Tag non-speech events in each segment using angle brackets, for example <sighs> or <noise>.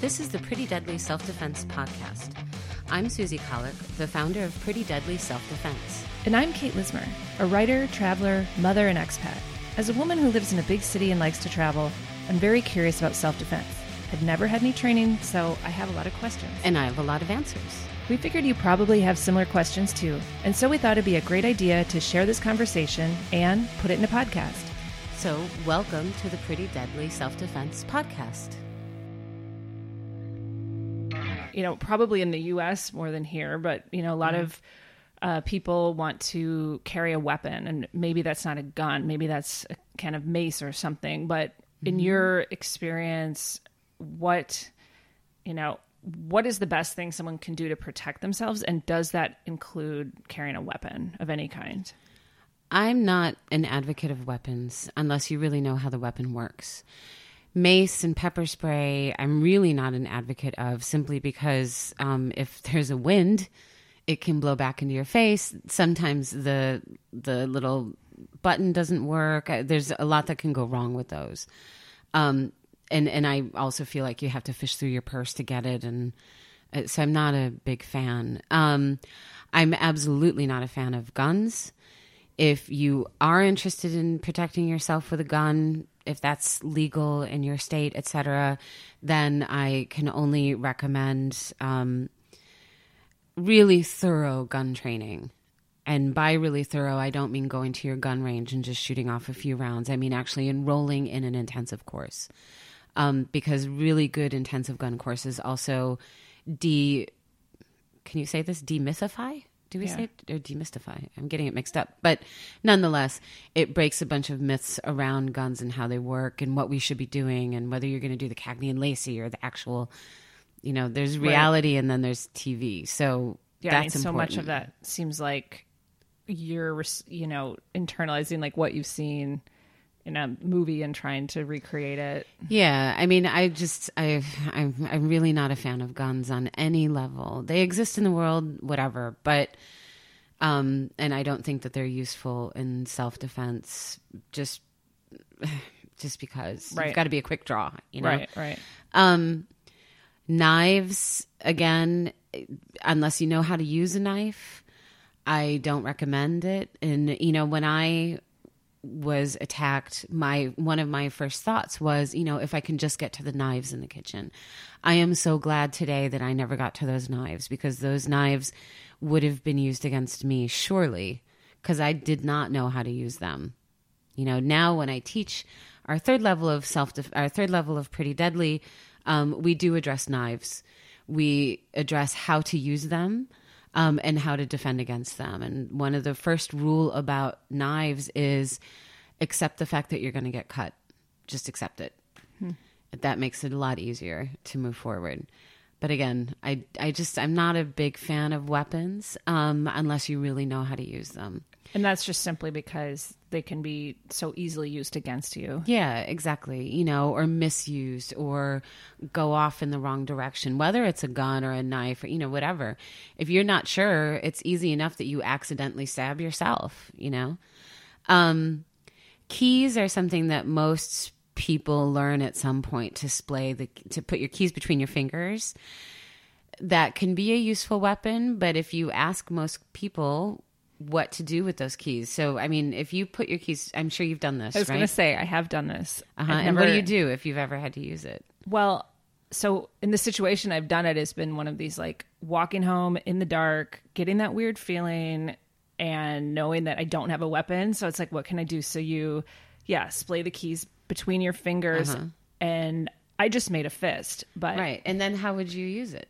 This is the Pretty Deadly Self Defense Podcast. I'm Susie Collick, the founder of Pretty Deadly Self Defense. And I'm Kate Lismer, a writer, traveler, mother, and expat. As a woman who lives in a big city and likes to travel, I'm very curious about self defense. I've never had any training, so I have a lot of questions. And I have a lot of answers. We figured you probably have similar questions too, and so we thought it'd be a great idea to share this conversation and put it in a podcast. So, welcome to the Pretty Deadly Self Defense Podcast. You know, probably in the US more than here, but, you know, a lot of uh, people want to carry a weapon, and maybe that's not a gun, maybe that's a kind of mace or something. But in your experience, what, you know, what is the best thing someone can do to protect themselves? And does that include carrying a weapon of any kind? I'm not an advocate of weapons unless you really know how the weapon works. Mace and pepper spray, I'm really not an advocate of simply because um, if there's a wind, it can blow back into your face. Sometimes the the little button doesn't work. Uh, There's a lot that can go wrong with those. Um, and and I also feel like you have to fish through your purse to get it, and uh, so I'm not a big fan. Um, I'm absolutely not a fan of guns. If you are interested in protecting yourself with a gun, if that's legal in your state, etc., then I can only recommend um, really thorough gun training. And by really thorough, I don't mean going to your gun range and just shooting off a few rounds. I mean actually enrolling in an intensive course. Um, because really good intensive gun courses also de. Can you say this? Demythify? Do we Yeah. say it? Or demystify? I'm getting it mixed up. But nonetheless, it breaks a bunch of myths around guns and how they work and what we should be doing and whether you're going to do the Cagney and Lacey or the actual. You know, there's reality and then there's TV. So Yeah, I that's mean, so much of that seems like you're, you know, internalizing like what you've seen in a movie and trying to recreate it. Yeah, I mean, I just, I, I'm, I'm really not a fan of guns on any level. They exist in the world, whatever, but, um, and I don't think that they're useful in self defense. Just, <sighs> just because Right. you've got to be a quick draw, you know. Right, right. Um, knives again, unless you know how to use a knife, I don't recommend it. And you know, when I was attacked, my one of my first thoughts was, you know, if I can just get to the knives in the kitchen. I am so glad today that I never got to those knives because those knives would have been used against me surely because I did not know how to use them. You know, now when I teach our third level of self def- our third level of pretty deadly, um, we do address knives. We address how to use them um, and how to defend against them. And one of the first rule about knives is accept the fact that you're going to get cut. Just accept it. That makes it a lot easier to move forward. But again, I, I just I'm not a big fan of weapons um, unless you really know how to use them. And that's just simply because they can be so easily used against you. Yeah, exactly. You know, or misused or go off in the wrong direction, whether it's a gun or a knife or, you know, whatever. If you're not sure, it's easy enough that you accidentally stab yourself, you know? Um, keys are something that most people learn at some point to splay the, to put your keys between your fingers. That can be a useful weapon, but if you ask most people, what to do with those keys. So, I mean, if you put your keys, I'm sure you've done this, I was right? going to say I have done this. Uh-huh. I've And what do you do if you've ever had to use it? Well, so in the situation I've done it has been one of these like walking home in the dark, getting that weird feeling and knowing that I don't have a weapon. So it's like, what can I do? So you, yeah, splay the keys between your fingers and I just made a fist, but Right. And then how would you use it?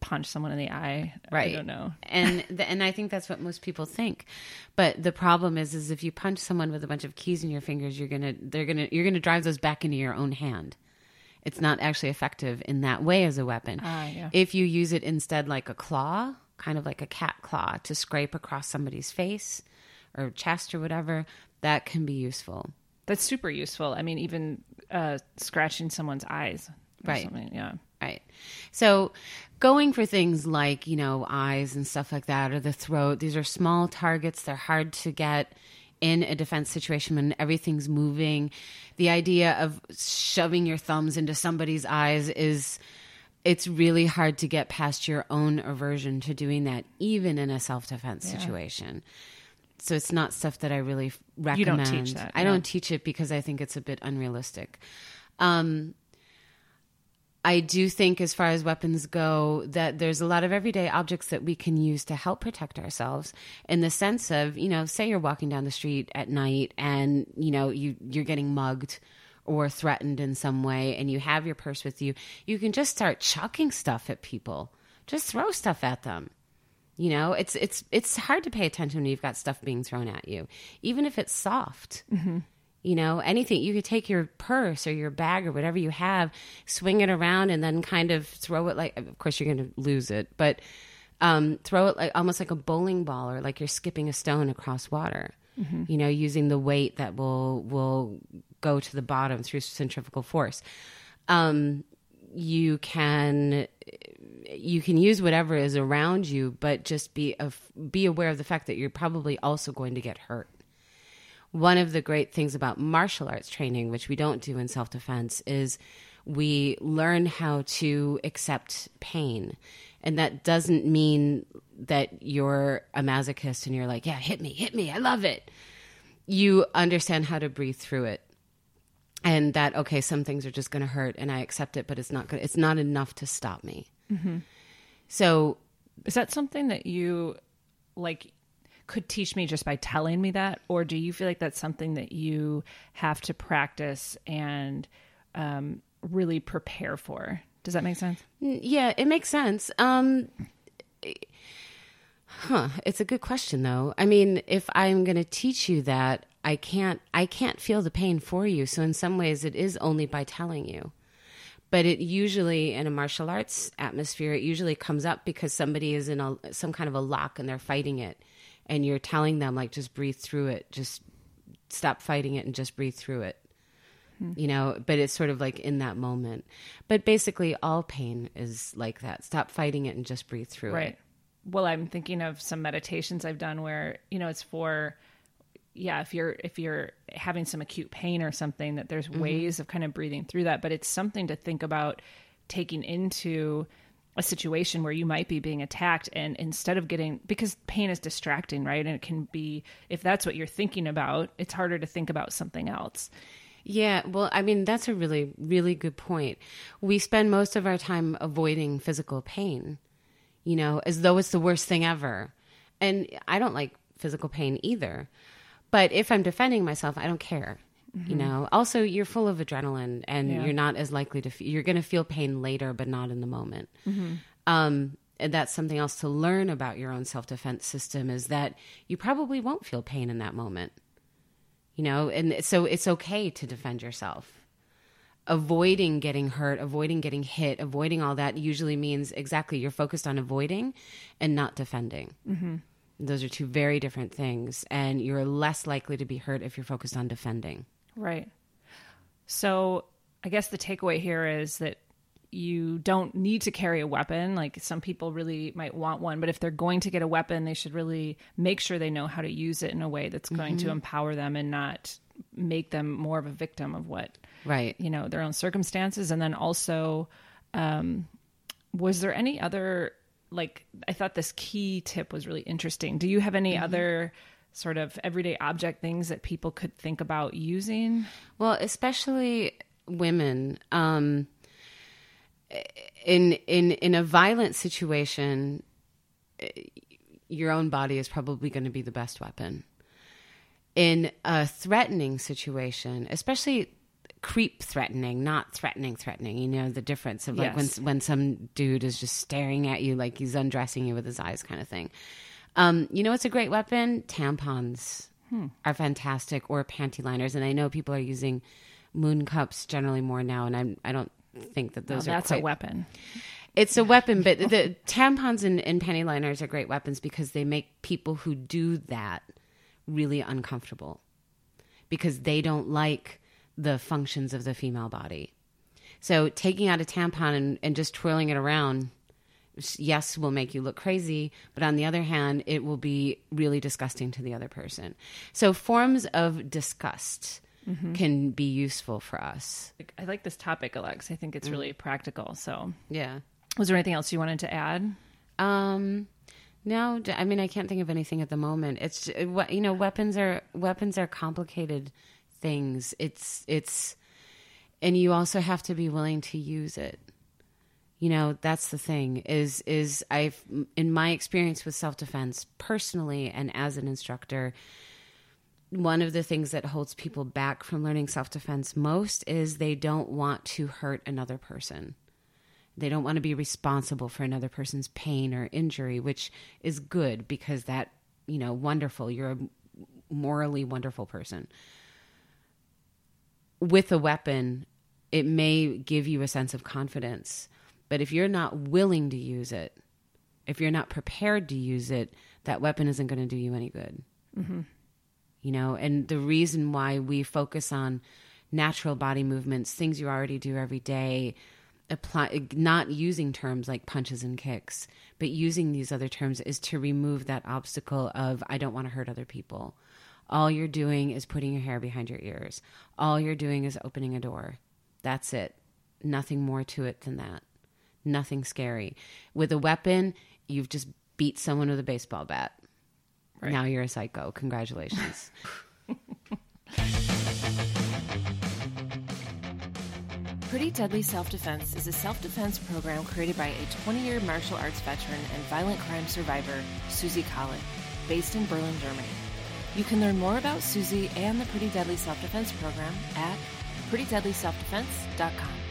punch someone in the eye. Right. I don't know. and <laughs> the, and I think that's what most people think. But the problem is is if you punch someone with a bunch of keys in your fingers, you're going to they're to you're to drive those back into your own hand. It's not actually effective in that way as a weapon. Ah, yeah. If you use it instead like a claw, kind of like a cat claw to scrape across somebody's face or chest or whatever, that can be useful. That's super useful. I mean, even uh, scratching someone's eyes. or Right. something, Yeah. Right. So going for things like, you know, eyes and stuff like that or the throat, these are small targets. They're hard to get in a defense situation when everything's moving, the idea of shoving your thumbs into somebody's eyes is it's really hard to get past your own aversion to doing that, even in a self defense Yeah. situation. So it's not stuff that I really f- You recommend. don't teach that, I don't teach it because I think it's a bit unrealistic. Um, I do think, as far as weapons go, that there's a lot of everyday objects that we can use to help protect ourselves. In the sense of, you know, say you're walking down the street at night and you know you you're getting mugged or threatened in some way, and you have your purse with you. You can just start chucking stuff at people. Just throw stuff at them. You know, it's it's it's hard to pay attention when you've got stuff being thrown at you, even if it's soft. You know, anything you could take your purse or your bag or whatever you have, swing it around, and then kind of throw it like. Of course, you're going to lose it, but um, throw it like almost like a bowling ball or like you're skipping a stone across water. You know, using the weight that will will go to the bottom through centrifugal force. Um, you can you can use whatever is around you, but just be be aware of the fact that you're probably also going to get hurt. One of the great things about martial arts training, which we don't do in self defense, is we learn how to accept pain. And that doesn't mean that you're a masochist and you're like, yeah, hit me, hit me, I love it. You understand how to breathe through it and that okay some things are just going to hurt and i accept it but it's not good it's not enough to stop me. So Is that something that you like could teach me just by telling me that, or do you feel like that's something that you have to practice and um, really prepare for? Does that make sense? yeah it makes sense. Um huh it's a good question though. I mean if i'm going to teach you that i can't i can't feel the pain for you. So in some ways it is only by telling you. But it usually in a martial arts atmosphere it usually comes up because somebody is in a some kind of a lock and they're fighting it. And you're telling them like just breathe through it. Just stop fighting it and just breathe through it. Hmm. You know but it's sort of like in that moment. But basically all pain is like that. Stop fighting it and just breathe through Right. it. Right. Well, I'm thinking of some meditations I've done where, you know, it's for yeah, if you're if you're having some acute pain or something that there's mm-hmm. ways of kind of breathing through that, but it's something to think about taking into a situation where you might be being attacked and instead of getting because pain is distracting, right? And it can be if that's what you're thinking about, it's harder to think about something else. Yeah, well, I mean, that's a really, really good point. We spend most of our time avoiding physical pain, you know, as though it's the worst thing ever. And I don't like physical pain either. But if I'm defending myself, I don't care. You know, also, you're full of adrenaline and Yeah. you're not as likely to, f- you're going to feel pain later, but not in the moment. Um, and that's something else to learn about your own self defense system is that you probably won't feel pain in that moment you know and so it's okay to defend yourself avoiding getting hurt avoiding getting hit avoiding all that usually means exactly you're focused on avoiding and not defending mm-hmm. Those are two very different things and you're less likely to be hurt if you're focused on defending Right. So I guess the takeaway here is that you don't need to carry a weapon. Like some people really might want one, but if they're going to get a weapon, they should really make sure they know how to use it in a way that's going to empower them and not make them more of a victim of what right you know their own circumstances and then also um was there any other like i thought this key tip was really interesting do you have any other sort of everyday object things that people could think about using Well, especially women. Um, in in in a violent situation, your own body is probably going to be the best weapon. In a threatening situation, especially creep threatening, not threatening threatening, you know the difference of like Yes. when when some dude is just staring at you like he's undressing you with his eyes, kind of thing. Um, you know, it's a great weapon. Tampons are fantastic, or panty liners. And I know people are using moon cups generally more now, and I'm I don't think that those are that's quite a weapon it's a weapon, but the tampons and, and panty liners are great weapons because they make people who do that really uncomfortable because they don't like the functions of the female body. So taking out a tampon and, and just twirling it around yes, will make you look crazy, but on the other hand, it will be really disgusting to the other person. So forms of disgust mm-hmm. can be useful for us. I like this topic, Alex. I think it's really mm. practical. So, yeah. Was there anything else you wanted to add? Um, no, I mean I can't think of anything at the moment. It's you know weapons are weapons are complicated things. It's it's and you also have to be willing to use it. You know, that's the thing is is I've in my experience with self-defense personally and as an instructor one of the things that holds people back from learning self-defense most is they don't want to hurt another person. They don't want to be responsible for another person's pain or injury, which is good because that, you know, wonderful. You're a morally wonderful person. With a weapon, it may give you a sense of confidence. But if you're not willing to use it, if you're not prepared to use it, that weapon isn't going to do you any good. Mm-hmm. You know, and the reason why we focus on natural body movements, things you already do every day, apply not using terms like punches and kicks but using these other terms is to remove that obstacle of i don't want to hurt other people all you're doing is putting your hair behind your ears. All you're doing is opening a door. That's it. Nothing more to it than that. Nothing scary. With a weapon you've just beat someone with a baseball bat. Right. now you're a psycho. Congratulations. <laughs> Pretty Deadly Self Defense is a self defense program created by a 20 year martial arts veteran and violent crime survivor, Susie Collett, based in Berlin, Germany. You can learn more about Susie and the Pretty Deadly Self Defense program at prettydeadlyselfdefense.com.